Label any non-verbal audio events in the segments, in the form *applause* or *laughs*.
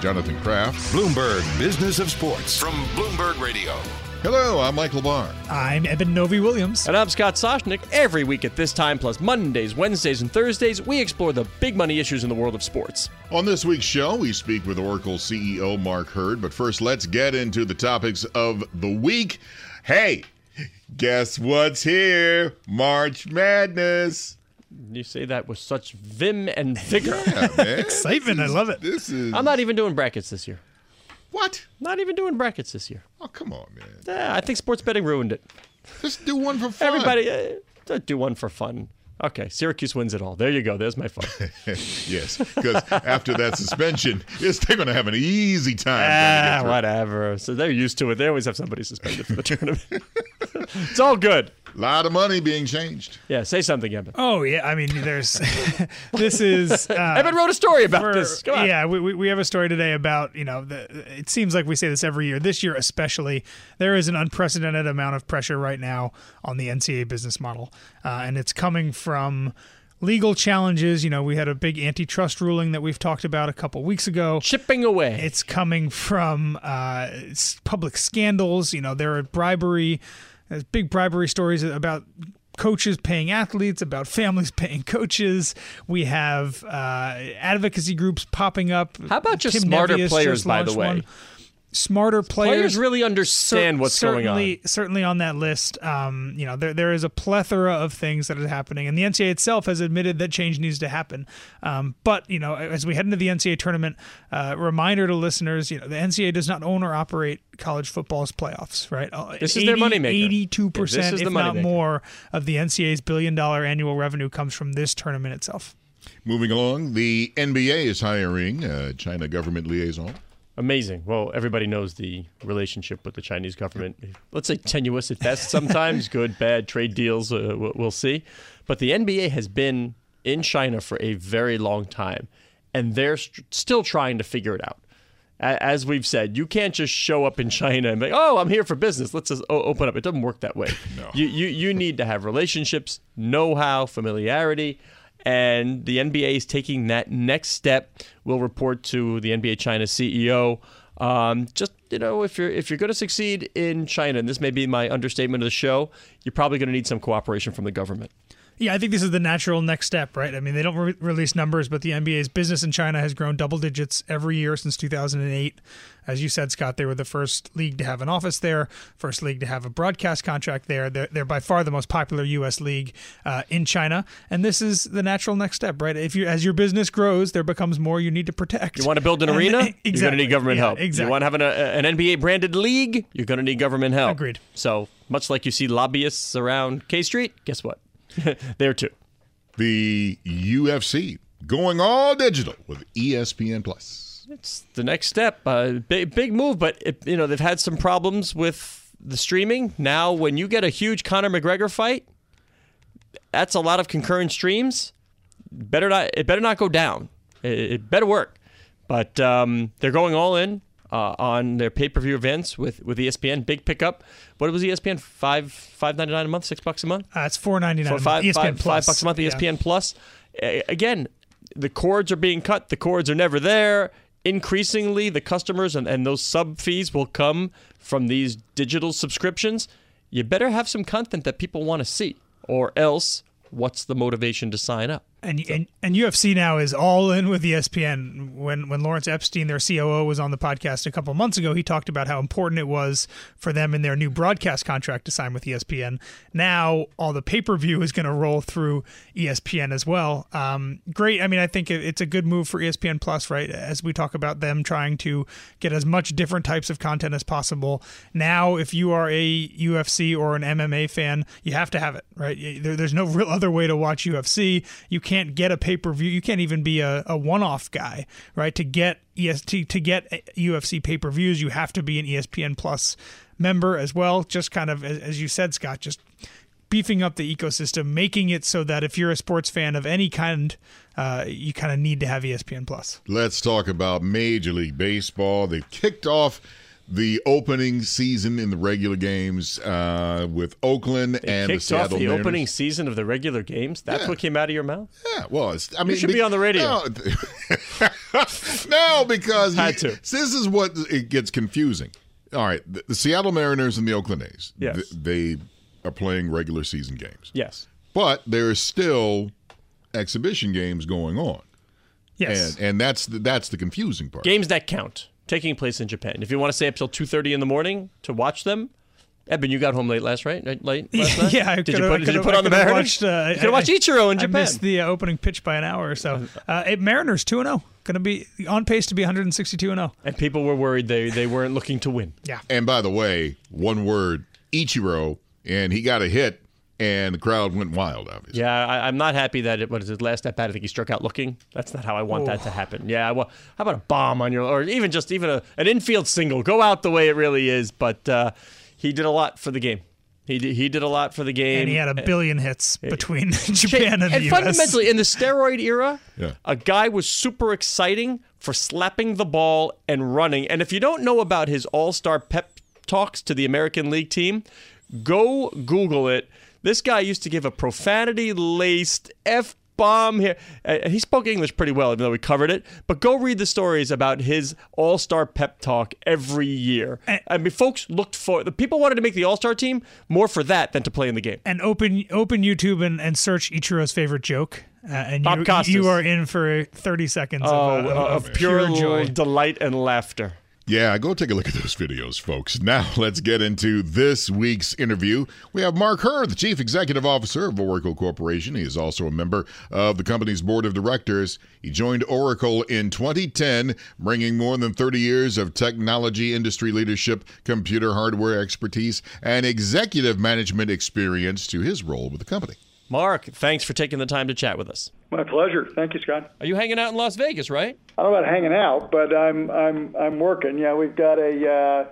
Jonathan Kraft. Bloomberg Business of Sports from Bloomberg Radio. Hello, I'm Michael Barr. I'm Eben Novy-Williams. And I'm Scott Soshnick. Every week at this time, plus Mondays, Wednesdays, and Thursdays, we explore the big money issues in the world of sports. On this week's show, we speak with Oracle CEO Mark Hurd. But first, let's get into the topics of the week. Hey, guess what's here? March Madness. You say that with such vim and vigor. Yeah, man. *laughs* Excitement, I love it. This is. I'm not even doing brackets this year. What? Not even doing brackets this year. Oh, come on, man. Eh, I think sports betting ruined it. Just do one for fun. Everybody, uh, do one for fun. Okay, Syracuse wins it all. There you go. There's my fun. *laughs* yes, because after that suspension, yes, they're going to have an easy time. ah, whatever. So they're used to it. They always have somebody suspended for the tournament. *laughs* it's all good. A lot of money being changed. Yeah, say something, Eben. Oh yeah, I mean, there's *laughs* this is uh, Eben wrote a story about for- this. Come on. Yeah, we, we we have a story today about you know the. It seems like we say this every year. This year especially, there is an unprecedented amount of pressure right now on the NCAA business model, uh, and it's coming from legal challenges. You know, we had a big antitrust ruling that we've talked about a couple weeks ago. Chipping away. It's coming from uh, public scandals. You know, there are bribery, there's big bribery stories about coaches paying athletes, about families *laughs* paying coaches. We have uh, advocacy groups popping up. How about just Tim smarter Nevius players, just by the way? one. Smarter players. Players really understand Cer- what's going on. certainly, Certainly on that list, um, you know, there there is a plethora of things that are happening, and the NCAA itself has admitted that change needs to happen. Um, but you know, as we head into the NCAA tournament, uh, reminder to listeners, you know, the NCAA does not own or operate college football's playoffs, right? Uh, This is their money moneymaker. Eighty-two percent, if not moneymaker. more, of the NCAA's billion-dollar annual revenue comes from this tournament itself. Moving along, the NBA is hiring a China government liaison. Amazing. Well, everybody knows the relationship with the Chinese government. Let's say tenuous at best sometimes, *laughs* good, bad, trade deals, uh, we'll, see. But the NBA has been in China for a very long time, and they're st- still trying to figure it out. A- As we've said, you can't just show up in China and be like, oh, I'm here for business. Let's just o- open up. It doesn't work that way. *laughs* No. You, you, you need to have relationships, know how, familiarity. And the NBA is taking that next step. We'll report to the NBA China CEO. Um, just you know, if you're if you're going to succeed in China, and this may be my understatement of the show, you're probably going to need some cooperation from the government. Yeah, I think this is the natural next step, right? I mean, they don't re- release numbers, but the NBA's business in China has grown double digits every year since 2008. As you said, Scott, they were the first league to have an office there, first league to have a broadcast contract there. They're, they're by far the most popular U.S. league uh, in China, and this is the natural next step, right? If you as your business grows, there becomes more you need to protect. You want to build an And- arena? *laughs* exactly. You're going to need government Yeah, help. Exactly. You want to have an, uh, an NBA branded league? You're going to need government help. Agreed. So much like you see lobbyists around K Street, guess what? *laughs* there too. The UFC going all digital with ESPN Plus. It's the next step. Uh, big, big move, but it, you know they've had some problems with the streaming. Now, when you get a huge Conor McGregor fight, that's a lot of concurrent streams. Better not. It better not go down. It, it better work. But um, they're going all in uh, on their pay per view events with with ESPN. Big pickup. What was ESPN? Five five ninety nine a month, six bucks a month. Uh, it's four ninety nine. Five, ESPN five- Plus. five bucks a month, E Yeah. ESPN Plus. A- Again, the cords are being cut. The cords are never there. increasingly the customers and, and those sub fees will come from these digital subscriptions, you better have some content that people want to see, or else what's the motivation to sign up? And, and and UFC now is all in with ESPN. When when Lawrence Epstein, their COO, was on the podcast a couple months ago, he talked about how important it was for them in their new broadcast contract to sign with ESPN. Now all the pay per view is going to roll through ESPN as well. Um, great. I mean, I think it's a good move for ESPN Plus, right? As we talk about them trying to get as much different types of content as possible. Now, if you are a UFC or an MMA fan, you have to have it, right? There, there's no real other way to watch UFC. You can't can't get a pay per view. You can't even be a, a one off guy, right? To get EST to get UFC pay per views, you have to be an ESPN Plus member as well. Just kind of as you said, Scott, just beefing up the ecosystem, making it so that if you're a sports fan of any kind, uh, you kind of need to have ESPN Plus. Let's talk about Major League Baseball. They've kicked off the opening season in the regular games uh, with Oakland they and kicked the Seattle off the Mariners. opening season of the regular games. That's Yeah. what came out of your mouth. Yeah, well, it's, I mean, should be on the radio. No, *laughs* no because Had you- to. this is what it gets confusing. All right, the, the Seattle Mariners and the Oakland A's. Yes. th- they are playing regular season games, Yes. but there is still exhibition games going on, Yes. and and that's the, that's the confusing part. Games that count taking place in Japan. If you want to stay up till two thirty in the morning to watch them. Eben, you got home late last right? Right- Late last night. *laughs* yeah, I did you put, I did you put I on the could've Mariners? watched, uh, you could have watched I- Ichiro in I Japan. missed the uh, opening pitch by an hour or so. Uh, it- Mariners two and zero, going to be on pace to be 162 and oh. 0. and people were worried they, they weren't looking to win. Yeah. And by the way, one word, Ichiro, and he got a hit, and the crowd went wild. Obviously, Yeah, I, I'm not happy that it what is his last at bat. I think he struck out looking. That's not how I want that to happen. Yeah, well, how about a bomb on your, or even just even a, an infield single? Go out the way it really is. But uh, he did a lot for the game. He did, he did a lot for the game. And he had a billion hits between *laughs* Japan and, and the US. And fundamentally, in the steroid era, Yeah. a guy was super exciting for slapping the ball and running. And if you don't know about his All Star pep talks to the American League team, go Google it. This guy used to give a profanity laced F bomb here. And he spoke English pretty well, even though we covered it. But go read the stories about his All Star pep talk every year. I mean, folks looked for the people wanted to make the All Star team more for that than to play in the game. and open open YouTube and, and search Ichiro's favorite joke, uh, and Bob you, Costas. you are in for 30 seconds Oh, of, uh, of, of pure, joy. delight and laughter. Yeah, go take a look at those videos, folks. Now *laughs* let's get into this week's interview. We have Mark Hurd, the Chief Executive Officer of Oracle Corporation. He is also a member of the company's board of directors. He joined Oracle in 2010, bringing more than 30 years of technology industry leadership, computer hardware expertise, and executive management experience to his role with the company. Mark, thanks for taking the time to chat with us. My pleasure. Thank you, Scott. Are you hanging out in Las Vegas, right? I don't know about hanging out, but I'm I'm I'm working. Yeah, we've got a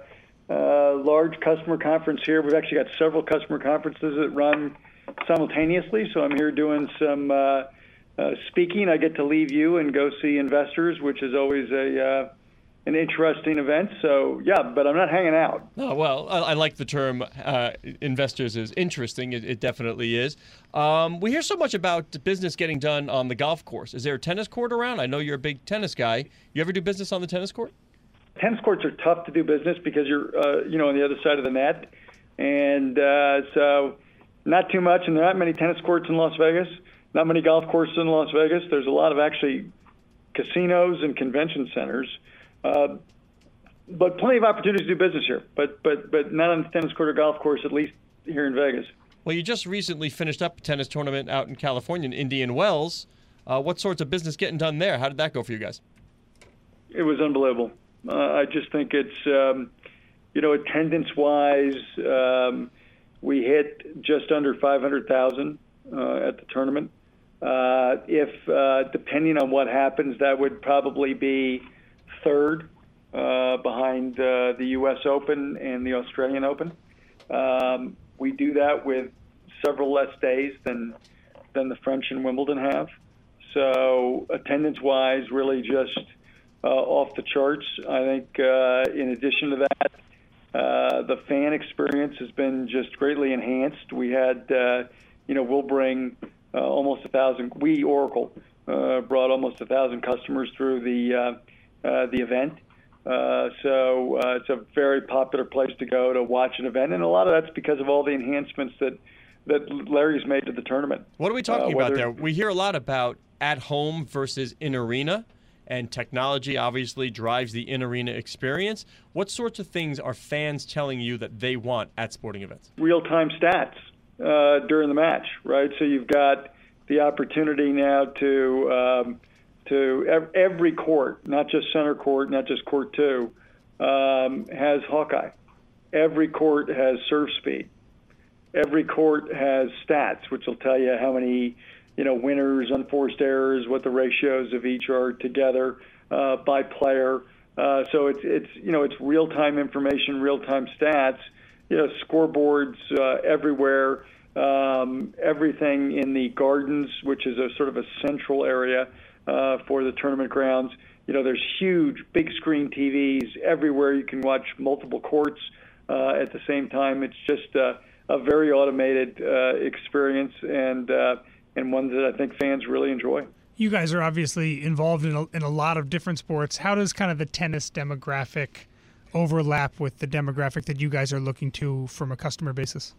uh, uh, large customer conference here. We've actually got several customer conferences that run simultaneously. So I'm here doing some uh, uh, speaking. I get to leave you and go see investors, which is always a uh, an interesting event. So yeah, but I'm not hanging out. Oh, well, I, I like the term uh, investors is interesting. It, it definitely is. Um, we hear so much about business getting done on the golf course. Is there a tennis court around? I know you're a big tennis guy. You ever do business on the tennis court? tennis courts are tough to do business because you're uh, you know on the other side of the net, and uh, so not too much. And there aren't many tennis courts in Las Vegas. Not many golf courses in Las Vegas. There's a lot of actually casinos and convention centers, uh, but plenty of opportunities to do business here. But but but not on the tennis court or golf course, at least here in Vegas. Well, you just recently finished up a tennis tournament out in California in Indian Wells. Uh, what sorts of business getting done there? How did that go for you guys? It was unbelievable. Uh, I just think it's, um, you know, attendance wise, um, we hit just under 500,000 uh, at the tournament. Uh, if, uh, depending on what happens, that would probably be third uh, behind uh, the U.S. Open and the Australian Open. Um, we do that with several less days than than the French and Wimbledon have. So attendance wise, really just uh, off the charts. I think uh, in addition to that, uh, the fan experience has been just greatly enhanced. We had, uh, you know, we'll bring almost a thousand. We Oracle brought almost a thousand customers through the the event. Uh, so uh, it's a very popular place to go to watch an event, and a lot of that's because of all the enhancements that that Larry's made to the tournament. What are we talking about there? We hear a lot about at home versus in arena, and technology obviously drives the in arena experience. What sorts of things are fans telling you that they want at sporting events? Real time stats uh, during the match, right? So you've got the opportunity now to um, to every court, not just center court, not just court two, um, has Hawkeye. Every court has serve speed. Every court has stats, which will tell you how many, you know, winners, unforced errors, what the ratios of each are together uh, by player. Uh, so it's it's you know it's real time information, real time stats. You know, scoreboards uh, everywhere. Um, everything in the gardens, which is a sort of a central area uh, for the tournament grounds. You know, there's huge, big screen TVs everywhere. You can watch multiple courts uh, at the same time. It's just uh, a very automated uh, experience and uh, and one that I think fans really enjoy. You guys are obviously involved in a, in a lot of different sports. How does kind of the tennis demographic overlap with the demographic that you guys are looking to from a customer basis?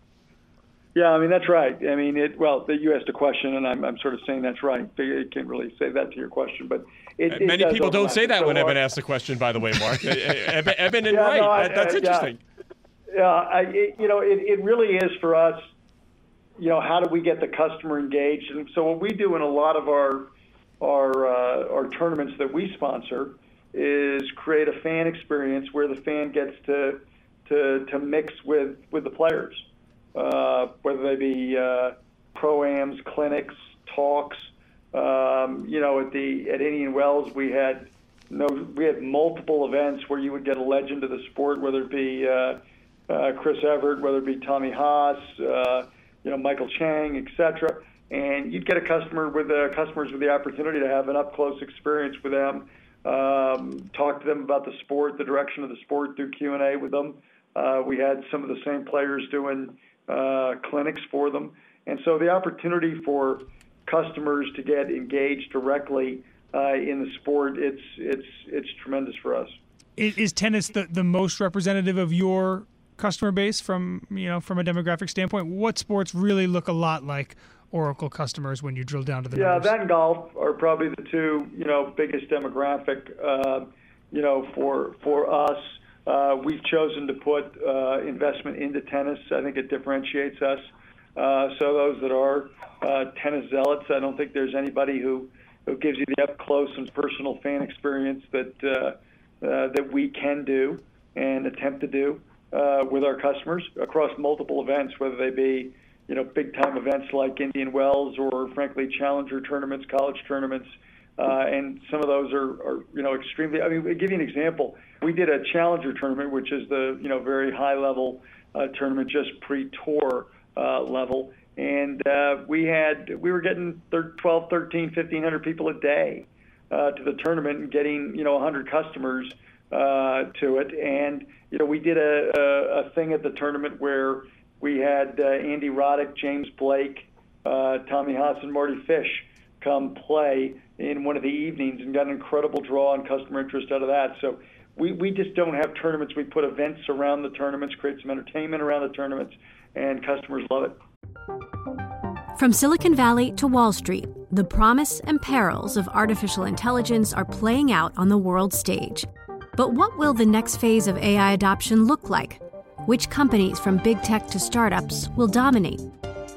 Yeah, I mean that's right. I mean, it, well, you asked a question, and I'm, I'm sort of saying that's right. I can't really say that to your question, but it, it many people don't say that so when Eben asks the question. By the way, Mark, *laughs* Eben, Eben yeah, right. No, I, that, that's interesting. Yeah, yeah I, it, you know, it, it really is for us. You know, how do we get the customer engaged? And so what we do in a lot of our our uh, our tournaments that we sponsor is create a fan experience where the fan gets to to to mix with with the players uh, whether they be uh, proams, clinics, talks. Um, you know, at the at Indian Wells, we had no, we had multiple events where you would get a legend of the sport, whether it be uh, uh, Chris Evert, whether it be Tommy Haas, uh, you know, Michael Chang, etc. And you'd get a customer with uh, customers with the opportunity to have an up close experience with them, um, talk to them about the sport, the direction of the sport, do Q and A with them. Uh, we had some of the same players doing uh, clinics for them. And so the opportunity for customers to get engaged directly uh, in the sport, it's it's it's tremendous for us. Is, is, tennis the, the most representative of your customer base from you know from a demographic standpoint? What sports really look a lot like Oracle customers when you drill down to the yeah, numbers? that and golf are probably the two you know biggest demographic uh, you know for for us. Uh, we've chosen to put uh, investment into tennis. I think it differentiates us. Uh, so those that are tennis zealots, I don't think there's anybody who, gives you the up close and personal fan experience that that we can do and attempt to do with our customers across multiple events, whether they be you know big time events like Indian Wells or frankly challenger tournaments, college tournaments. Uh, and some of those are, are, you know, extremely. I mean, I'll give you an example. We did a challenger tournament, which is the, you know, very high level uh, tournament, just pre-tour uh, level, and uh, we had we were getting 12, 13, 1500 people a day uh, to the tournament and getting, you know, 100 customers uh, to it. And you know, we did a, a, a thing at the tournament where we had uh, Andy Roddick, James Blake, uh, Tommy Haas, and Mardy Fish come play in one of the evenings and got an incredible draw and customer interest out of that. So we, we just don't have tournaments. We put events around the tournaments, create some entertainment around the tournaments, and customers love it. From Silicon Valley to Wall Street, the promise and perils of artificial intelligence are playing out on the world stage. But what will the next phase of AI adoption look like? Which companies, from big tech to startups, will dominate?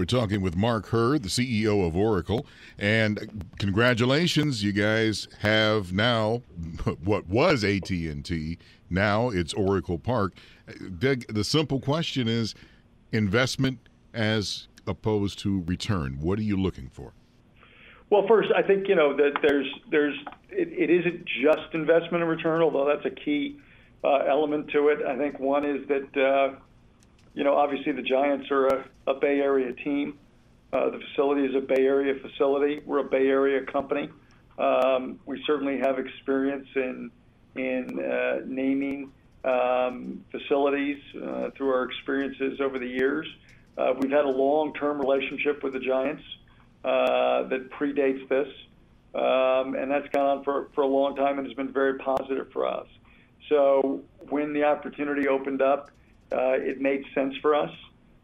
We're talking with Mark Hurd, the CEO of Oracle, and congratulations, you guys have now *laughs* what was AT&T, now it's Oracle Park. The simple question is investment as opposed to return. What are you looking for? Well, first, I think you know that there's there's it, it isn't just investment and return, although that's a key uh, element to it. I think one is that uh, you know obviously the Giants are a, a Bay Area team. Uh, the facility is a Bay Area facility. We're a Bay Area company. Um, we certainly have experience in in uh, naming um, facilities uh, through our experiences over the years. Uh, we've had a long-term relationship with the Giants uh, that predates this, um, and that's gone on for, for a long time and has been very positive for us. So when the opportunity opened up, it made sense for us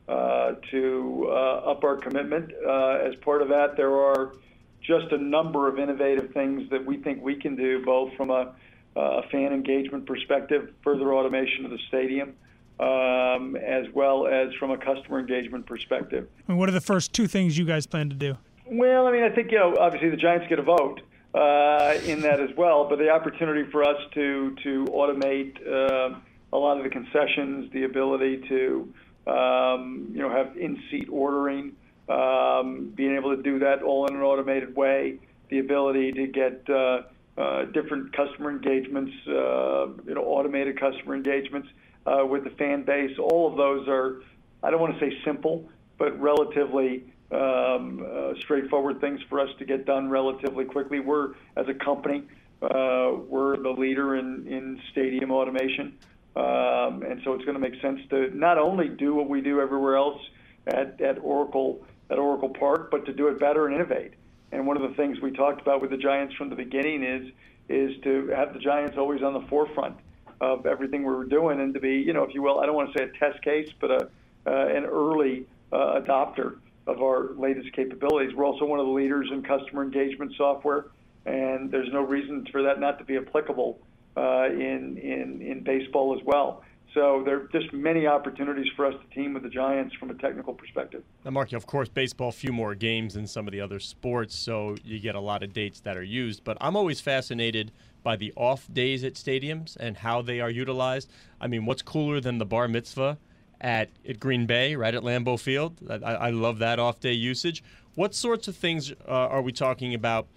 uh, to uh, up our commitment. Uh, as part of that, there are just a number of innovative things that we think we can do, both from a, a fan engagement perspective, further automation of the stadium, um, as well as from a customer engagement perspective. And what are the first two things you guys plan to do? Well, I mean, I think you know, obviously the Giants get a vote uh, in that as well, but the opportunity for us to to automate uh, a lot of the concessions, the ability to um, you know have in-seat ordering, um, being able to do that all in an automated way, the ability to get uh, uh, different customer engagements, uh, you know, automated customer engagements uh, with the fan base. All of those are, I don't want to say simple, but relatively um, uh, straightforward things for us to get done relatively quickly. We're, as a company, uh, we're the leader in, in stadium automation. Um, and so it's going to make sense to not only do what we do everywhere else at, Oracle at Oracle Park, but to do it better and innovate. And one of the things we talked about with the Giants from the beginning is is to have the Giants always on the forefront of everything we were doing, and to be, you know, if you will, I don't want to say a test case, but a uh, an early uh, adopter of our latest capabilities. We're also one of the leaders in customer engagement software, and there's no reason for that not to be applicable in, in, in baseball as well. So there are just many opportunities for us to team with the Giants from a technical perspective. Now, Mark, of course, baseball, few more games than some of the other sports, so you get a lot of dates that are used. But I'm always fascinated by the off days at stadiums and how they are utilized. I mean, what's cooler than the bar mitzvah at, at Green Bay, right at Lambeau Field? I, I love that off day usage. What sorts of things uh, are we talking about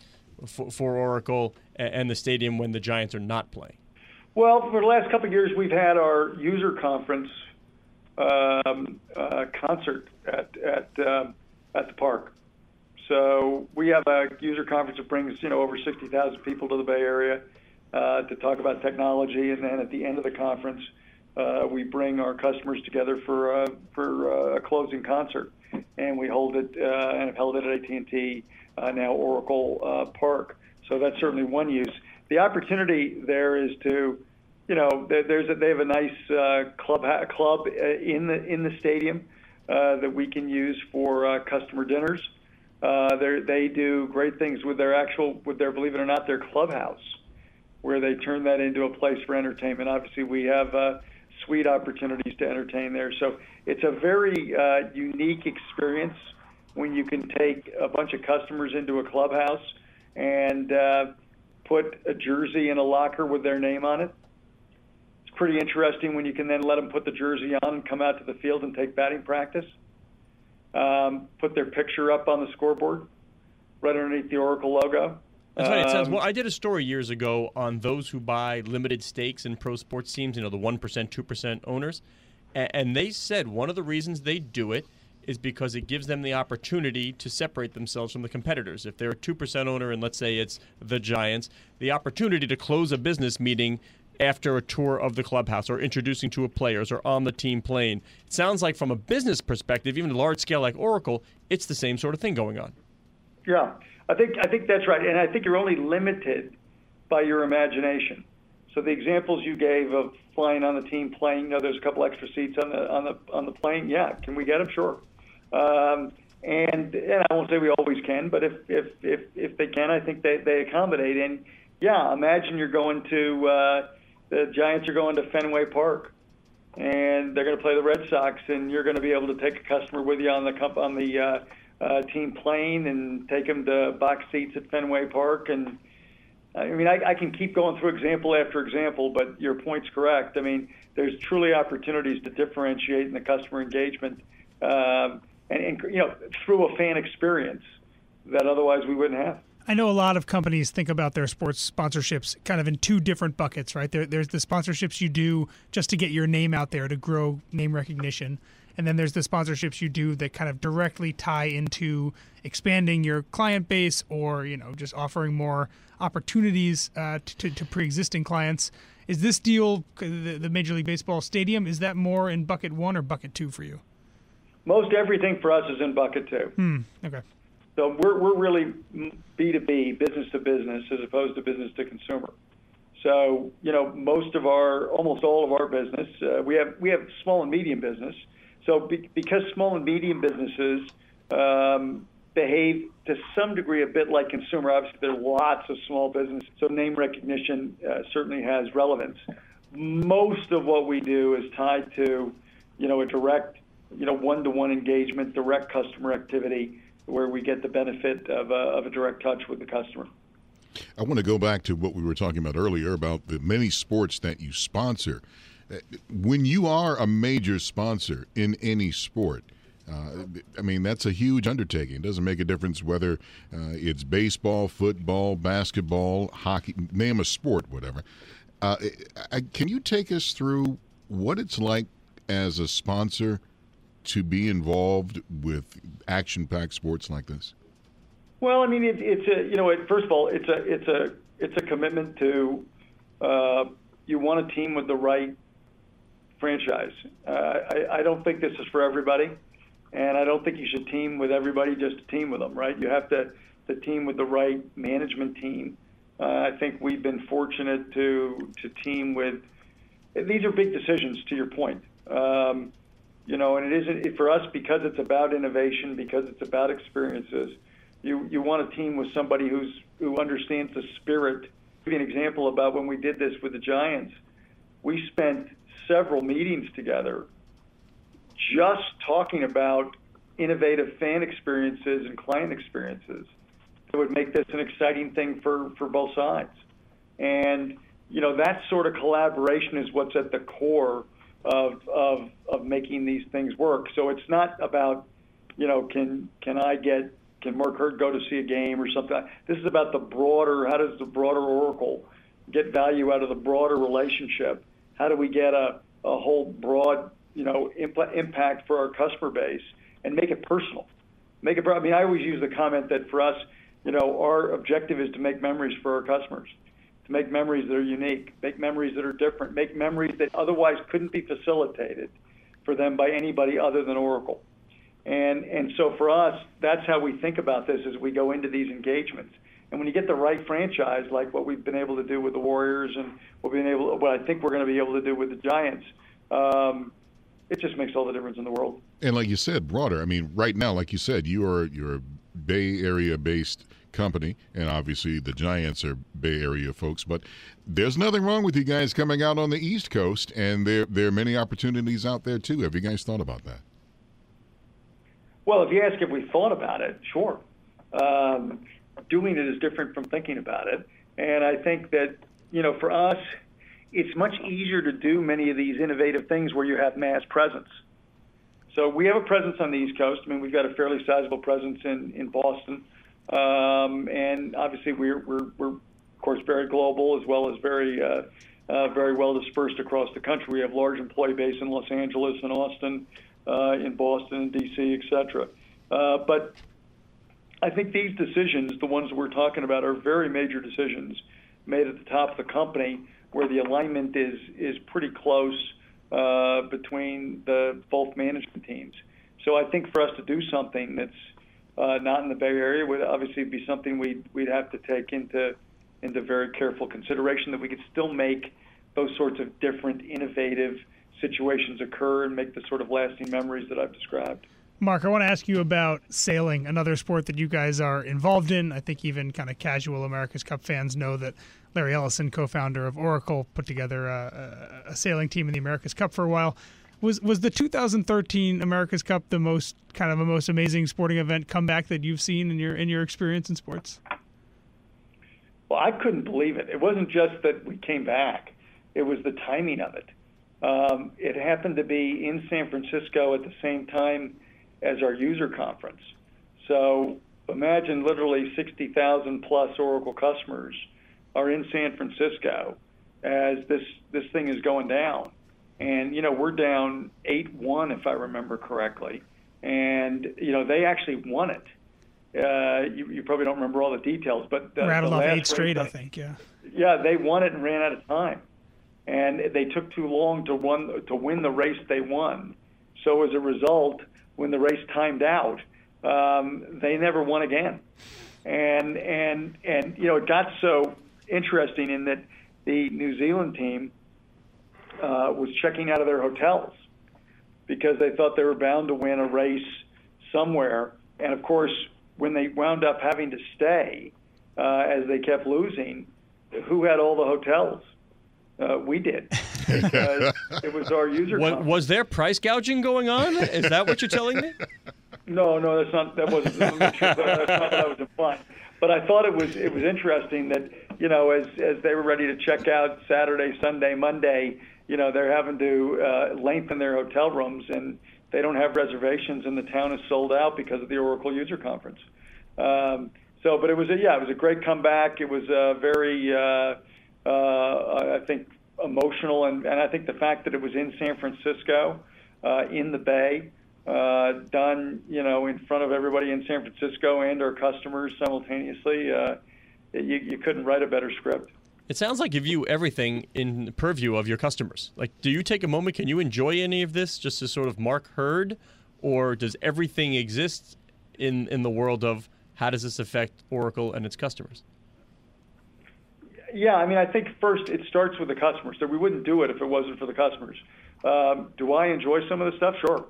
for, for Oracle and the stadium when the Giants are not playing? Well, for the last couple of years, we've had our user conference um, uh, concert at at um, at the park. So we have a user conference that brings you know over 60,000 people to the Bay Area uh, to talk about technology, and then at the end of the conference, uh, we bring our customers together for uh, for uh, a closing concert, and we hold it uh, and have held it at AT&T uh, now Oracle uh, Park. So that's certainly one use. The opportunity there is to, you know, there's a, they have a nice uh, club club uh, in the in the stadium uh, that we can use for uh, customer dinners. Uh, they do great things with their actual, with their believe it or not, their clubhouse, where they turn that into a place for entertainment. Obviously, we have uh, suite opportunities to entertain there. So it's a very uh, unique experience when you can take a bunch of customers into a clubhouse and uh, put a jersey in a locker with their name on it. It's pretty interesting when you can then let them put the jersey on and come out to the field and take batting practice. Um, put their picture up on the scoreboard right underneath the Oracle logo. That's right. It says, um, well, I did a story years ago on those who buy limited stakes in pro sports teams, you know, the 1%, 2% owners. And they said one of the reasons they do it is because it gives them the opportunity to separate themselves from the competitors. If they're a 2% owner and let's say it's the Giants, the opportunity to close a business meeting after a tour of the clubhouse or introducing to a players or on the team plane. It sounds like from a business perspective, even a large scale like Oracle, it's the same sort of thing going on. Yeah. I think I think that's right, and I think you're only limited by your imagination. So the examples you gave of flying on the team plane, you know, there's a couple extra seats on the on the on the plane. Yeah, can we get them? Sure. Um, and, and I won't say we always can, but if if if if they can, I think they they accommodate. And yeah, imagine you're going to uh, the Giants are going to Fenway Park, and they're going to play the Red Sox, and you're going to be able to take a customer with you on the on the uh, uh, team plane and take them to box seats at Fenway Park. And I mean, I, I can keep going through example after example, but your point's correct. I mean, there's truly opportunities to differentiate in the customer engagement, um, and, and you know, through a fan experience that otherwise we wouldn't have. I know a lot of companies think about their sports sponsorships kind of in two different buckets, right? There, there's the sponsorships you do just to get your name out there to grow name recognition. And then there's the sponsorships you do that kind of directly tie into expanding your client base or, you know, just offering more opportunities uh, to, to pre-existing clients. Is this deal, the, the Major League Baseball stadium, is that more in bucket one or bucket two for you? Most everything for us is in bucket two. Hmm. Okay. So we're, we're really B2B, business to business, as opposed to business to consumer. So, you know, most of our, almost all of our business, uh, we have we have small and medium business. So be, because small and medium businesses um, behave to some degree a bit like consumer, obviously there are lots of small businesses, so name recognition uh, certainly has relevance. Most of what we do is tied to, you know, a direct, you know, one-to-one engagement, direct customer activity where we get the benefit of a, of a direct touch with the customer. I want to go back to what we were talking about earlier about the many sports that you sponsor. When you are a major sponsor in any sport, uh, I mean, that's a huge undertaking. It doesn't make a difference whether uh, it's baseball, football, basketball, hockey, name a sport, whatever. Uh, I, can you take us through what it's like as a sponsor to be involved with action-packed sports like this? Well, I mean, it, it's a you know, it, first of all, it's a it's a it's a commitment to uh, you want a team with the right franchise. Uh, I, I don't think this is for everybody, and I don't think you should team with everybody just to team with them. Right? You have to the team with the right management team. Uh, I think we've been fortunate to to team with. These are big decisions, to your point. Um, you know, and it isn't for us because it's about innovation, because it's about experiences. You you want a team with somebody who's who understands the spirit. I'll give you an example about when we did this with the Giants. We spent several meetings together, just talking about innovative fan experiences and client experiences that would make this an exciting thing for for both sides. And you know that sort of collaboration is what's at the core of, of, of making these things work. So it's not about, you know, can, can I get, can Mark Hurd go to see a game or something? This is about the broader, how does the broader Oracle get value out of the broader relationship? How do we get a, a whole broad, you know, imp- impact for our customer base and make it personal? Make it, I mean, I always use the comment that for us, you know, our objective is to make memories for our customers to make memories that are unique, make memories that are different, make memories that otherwise couldn't be facilitated for them by anybody other than Oracle. And and so for us, that's how we think about this as we go into these engagements. And when you get the right franchise, like what we've been able to do with the Warriors, and what we've been able, what I think we're going to be able to do with the Giants, um, it just makes all the difference in the world. And like you said, broader. I mean, right now, like you said, you are you're a Bay Area based company, and obviously the Giants are Bay Area folks. But there's nothing wrong with you guys coming out on the East Coast, and there there are many opportunities out there too. Have you guys thought about that? Well, if you ask if we thought about it, sure. Um, doing it is different from thinking about it, and I think that you know for us, it's much easier to do many of these innovative things where you have mass presence. So we have a presence on the East Coast. I mean, we've got a fairly sizable presence in in Boston. Um, and obviously, we're, we're, we're, of course, very global as well as very, uh, uh, very well dispersed across the country. We have large employee base in Los Angeles and Austin, uh, in Boston and D.C., et cetera. Uh, but I think these decisions, the ones we're talking about, are very major decisions made at the top of the company where the alignment is, is pretty close uh, between the both management teams. So I think for us to do something that's uh, not in the Bay Area would obviously be something we'd we'd have to take into into very careful consideration that we could still make those sorts of different innovative situations occur and make the sort of lasting memories that I've described. Mark, I want to ask you about sailing, another sport that you guys are involved in. I think even kind of casual America's Cup fans know that Larry Ellison, co founder of Oracle, put together a, a, sailing team in the America's Cup for a while. Was was the 2013 America's Cup the most kind of a most amazing sporting event comeback that you've seen in your in your experience in sports? Well, I couldn't believe it. It wasn't just that we came back; it was the timing of it. Um, it happened to be in San Francisco at the same time as our user conference. So Imagine literally 60,000 plus Oracle customers are in San Francisco as this this thing is going down, and you know we're down eight one if I remember correctly, and you know they actually won it. Uh, you, you probably don't remember all the details, but the, rattled the off eight straight, race- I think. Yeah. yeah, they won it and ran out of time, and they took too long to won to win the race they won. So as a result, when the race timed out, um, they never won again, and and and you know it got so interesting in that the New Zealand team was checking out of their hotels because they thought they were bound to win a race somewhere, and of course when they wound up having to stay uh, as they kept losing who had all the hotels? Uh, we did. Uh, *laughs* it was our user. Was, was there price gouging going on? Is that what you're telling me? *laughs* No, no, that's not. That wasn't. That's not what I was implying. But I thought it was it was interesting that you know as as they were ready to check out Saturday, Sunday, Monday, you know they're having to uh, lengthen their hotel rooms and they don't have reservations and the town is sold out because of the Oracle user conference. Um, so, but it was a yeah, it was a great comeback. It was a very uh, uh, I think emotional and and I think the fact that it was in San Francisco, uh, in the Bay uh, done, you know, in front of everybody in San Francisco and our customers simultaneously. Uh, you, you couldn't write a better script. It sounds like you view everything in the purview of your customers. Like, do you take a moment? Can you enjoy any of this just to sort of Mark Hurd, or does everything exist in in the world of how does this affect Oracle and its customers? Yeah, I mean, I think first it starts with the customers. So we wouldn't do it if it wasn't for the customers. Um, do I enjoy some of the stuff? Sure,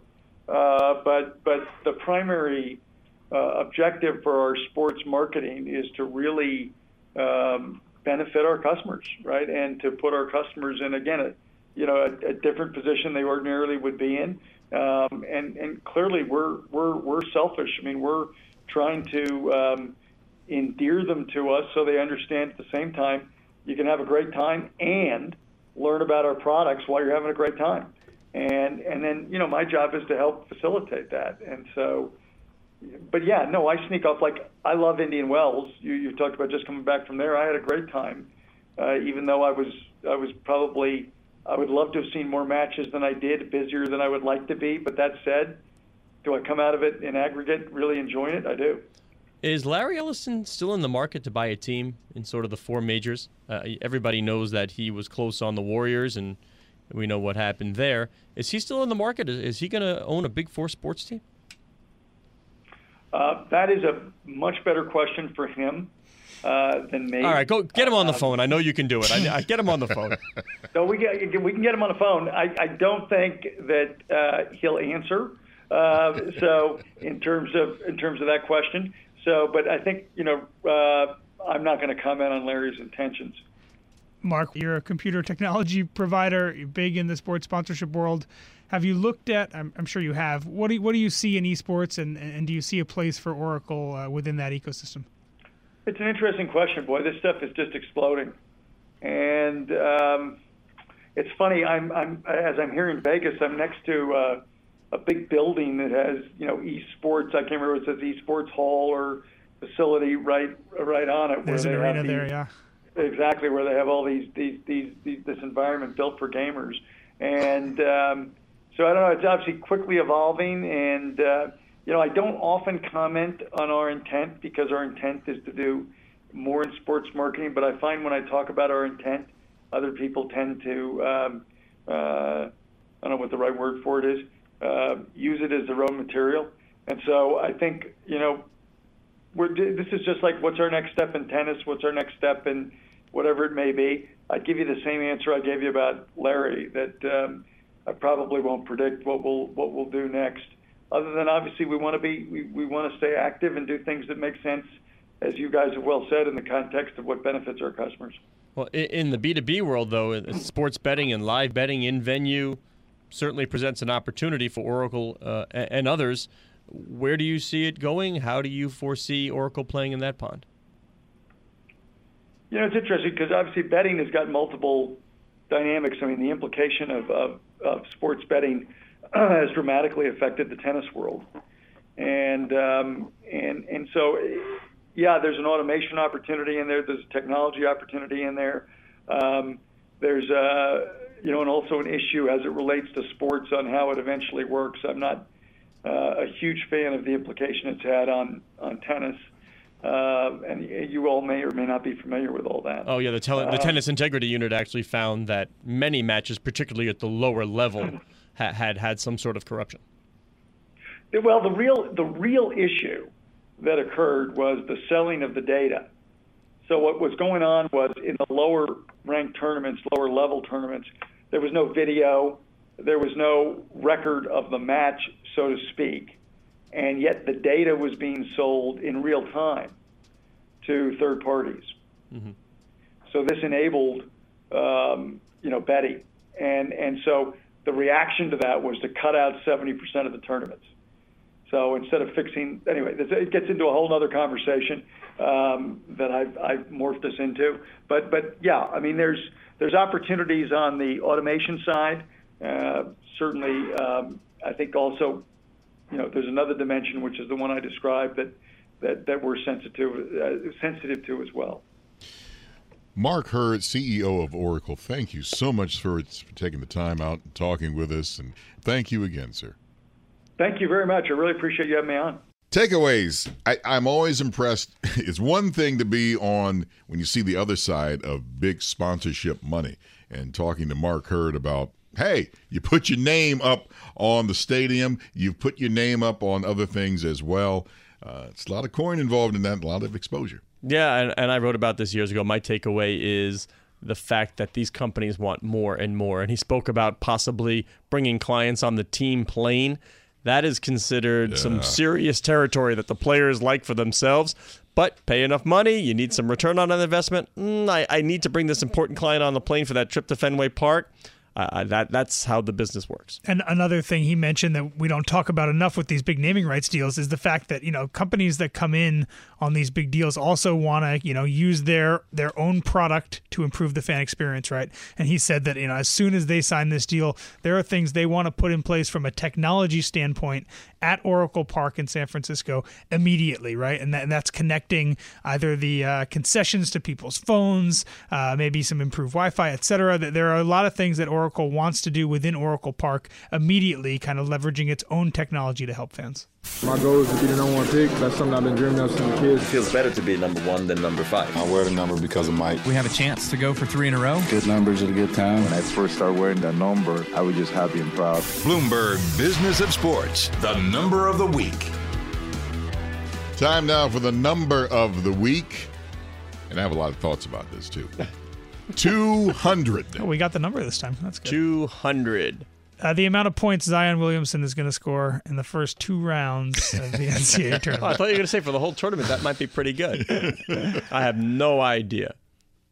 uh, but but the primary uh, objective for our sports marketing is to really um, benefit our customers, right? And to put our customers in again, a, you know, a, a different position they ordinarily would be in. Um, and and clearly we're we're we're selfish. I mean, we're trying to um, endear them to us so they understand at the same time you can have a great time and learn about our products while you're having a great time. And and then you know my job is to help facilitate that. And so but yeah, no, I sneak off like I love Indian Wells. You you talked about just coming back from there. I had a great time, uh, even though I was I was probably I would love to have seen more matches than I did, busier than I would like to be. But that said, do I come out of it in aggregate really enjoying it? I do. Is Larry Ellison still in the market to buy a team in sort of the four majors? Uh, everybody knows that he was close on the Warriors, and we know what happened there. Is he still in the market? Is, is he going to own a Big Four sports team? Uh, that is a much better question for him uh, than me. All right, go get him on the phone. I know you can do it. I, I get him on the phone. *laughs* So we get we can get him on the phone. I, I don't think that uh, he'll answer. Uh, *laughs* so in terms of in terms of that question, so but I think you know uh, I'm not going to comment on Larry's intentions. Mark, you're a computer technology provider. You're big in the sports sponsorship world. Have you looked at? I'm, I'm sure you have. What do you, what do you see in esports, and and do you see a place for Oracle uh, within that ecosystem? It's an interesting question, boy. This stuff is just exploding, and um, it's funny. I'm, I'm as I'm here in Vegas. I'm next to uh, a big building that has you know esports. I can't remember what it says esports hall or facility right right on it. There's an arena there, yeah. exactly where they have all these these, these, these this environment built for gamers and um, so I don't know it's obviously quickly evolving and uh, you know I don't often comment on our intent because our intent is to do more in sports marketing but I find when I talk about our intent other people tend to um, uh, I don't know what the right word for it is uh, use it as their own material and so I think you know we're, this is just like what's our next step in tennis what's our next step in whatever it may be. I'd give you the same answer I gave you about Larry that um, I probably won't predict what we'll what we'll do next. Other than obviously we want to be we, we want to stay active and do things that make sense, as you guys have well said, in the context of what benefits our customers. Well, in the B2B world, though, sports betting and live betting in venue certainly presents an opportunity for Oracle uh, and others. Where do you see it going? How do you foresee Oracle playing in that pond? You know, it's interesting because obviously betting has got multiple dynamics. I mean, the implication of, of, of sports betting *clears throat* has dramatically affected the tennis world. and um, and and so yeah, there's an automation opportunity in there. There's a technology opportunity in there. Um, there's a you know, and also an issue as it relates to sports on how it eventually works. I'm not uh, a huge fan of the implication it's had on on tennis. Uh, and you all may or may not be familiar with all that. Oh yeah, the, tele- the tennis integrity unit actually found that many matches, particularly at the lower level, ha- had had some sort of corruption. Well, the real the real issue that occurred was the selling of the data. So what was going on was in the lower ranked tournaments, lower level tournaments, there was no video, there was no record of the match, so to speak and yet the data was being sold in real time to third parties. Mm-hmm. So this enabled, um, you know, betting, and and so the reaction to that was to cut out 70% of the tournaments. So instead of fixing, anyway, it gets into a whole other conversation um, that I've, I've morphed us into. But but yeah, I mean, there's there's opportunities on the automation side. Uh, certainly, um, I think also you know, there's another dimension, which is the one I described, that that, that we're sensitive uh, sensitive to as well. Mark Hurd, CEO of Oracle, thank you so much for, for taking the time out and talking with us, and thank you again, sir. Thank you very much. I really appreciate you having me on. Takeaways. I, am always impressed. *laughs* It's one thing to be on when you see the other side of big sponsorship money and talking to Mark Hurd about hey, you put your name up on the stadium, you've put your name up on other things as well. Uh, it's a lot of coin involved in that, a lot of exposure. Yeah, and, and I wrote about this years ago. My takeaway is the fact that these companies want more and more. And he spoke about possibly bringing clients on the team plane. That is considered yeah. some serious territory that the players like for themselves. But pay enough money, you need some return on an investment. Mm, I, I need to bring this important client on the plane for that trip to Fenway Park uh, that that's how the business works. And another thing he mentioned that we don't talk about enough with these big naming rights deals is the fact that you know companies that come in on these big deals also want to you know use their their own product to improve the fan experience, right? And he said that you know as soon as they sign this deal, there are things they want to put in place from a technology standpoint at Oracle Park in San Francisco immediately, right? And, that, and that's connecting either the uh, concessions to people's phones, uh, maybe some improved Wi-Fi, etc. There are a lot of things that Oracle wants to do within Oracle Park immediately, kind of leveraging its own technology to help fans. My goal is to be the number one pick. That's something I've been dreaming of since a kid. It feels better to be number one than number five. I wear the number because of Mike. We have a chance to go for three in a row. Good numbers at a good time. When I first started wearing that number, I was just happy and proud. Bloomberg Business of Sports, the number of the week. Time now for the number of the week. And I have a lot of thoughts about this too. *laughs* 200. Oh, we got the number this time. That's good. 200 uh, the amount of points Zion Williamson is going to score in the first two rounds of the *laughs* NCAA tournament. Oh, I thought you were going to say for the whole tournament that might be pretty good. *laughs* I have no idea.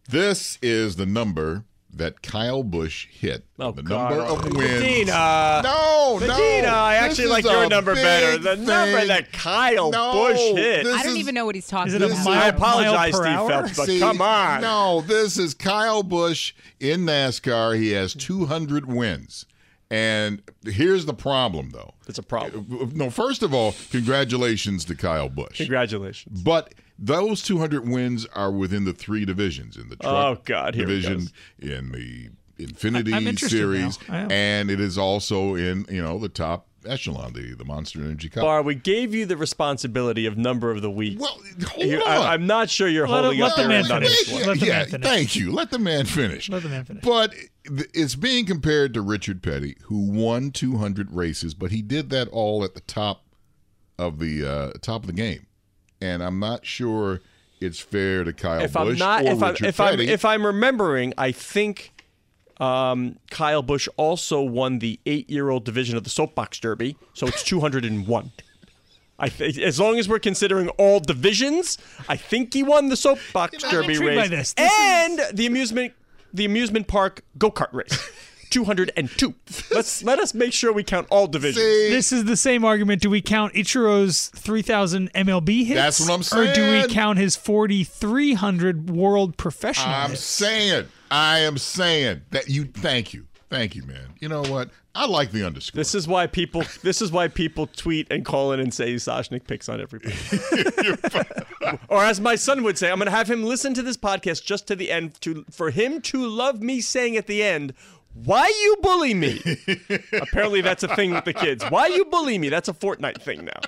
This is the number that Kyle Busch hit. Oh, the God. number of wins. Medina. No, Medina. no. I actually like your number better. The thing. number that Kyle no, Busch hit. I don't is, even know what he's talking is it about. A mile, I apologize, Steve Phelps, but See, come on. No, this is Kyle Busch in NASCAR. He has 200 wins. And here's the problem, though. It's a problem. Uh, no, first of all, congratulations to Kyle Busch. Congratulations. But those 200 wins are within the three divisions in the truck oh, God, division, in the Xfinity series, and it is also in you know the top echelon, the, the Monster Energy Cup. Bar, we gave you the responsibility of number of the week. Well, hold you, on. I, am not sure you're let holding him, up let your end on finish. this one. Let the yeah, man finish. thank you. Let the man finish. Let the man finish. But it's being compared to Richard Petty, who won 200 races, but he did that all at the top of the uh, top of the game, and I'm not sure it's fair to Kyle if Busch I'm not, or if I'm, Richard if I'm, Petty. if I'm remembering, I think um, Kyle Busch also won the eight-year-old division of the soapbox derby, so it's 201. I th- as long as we're considering all divisions, I think he won the soapbox I'm derby race this. This and the amusement the amusement park go kart race. 202. Let's let us make sure we count all divisions. See, This is the same argument. Do we count Ichiro's 3,000 MLB hits? That's what I'm Or do we count his 4,300 world professional I'm hits? saying, I am saying that you. Thank you, Thank you, man. You know what? I like the underscore. This is why people. This is why people tweet and call in and say Soshnick picks on everybody. *laughs* or as my son would say, I'm going to have him listen to this podcast just to the end to for him to love me saying at the end. Why you bully me? *laughs* Apparently that's a thing with the kids. Why you bully me? That's a Fortnite thing now.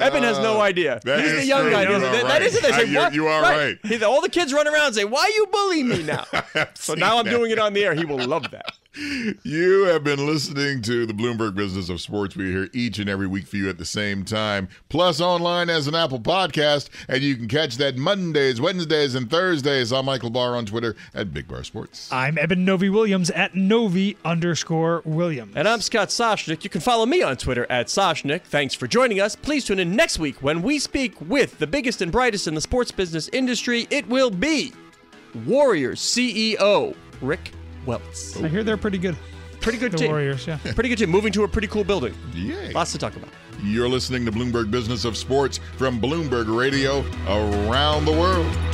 Evan has no idea. He's the young true. guy. You that- that right. is it. They say, You- "What?" you are right. He- all the kids run around and say, "Why you bully me now?" *laughs* so now I'm that. doing it on the air. He will love that. You have been listening to the Bloomberg Business of Sports. We're here each and every week for you at the same time, plus online as an Apple podcast. And you can catch that Mondays, Wednesdays, and Thursdays. I'm Michael Barr on Twitter at Big Bar Sports. I'm Eben Novy-Williams at Novy underscore Williams. And I'm Scott Soshnick. You can follow me on Twitter at Soshnick. Thanks for joining us. Please tune in next week when we speak with the biggest and brightest in the sports business industry. It will be Warriors CEO Rick Welts. I hear they're pretty good. Pretty good The team. Warriors, yeah. *laughs* Pretty good team. Moving to a pretty cool building. Yay. Lots to talk about. You're listening to Bloomberg Business of Sports from Bloomberg Radio around the world.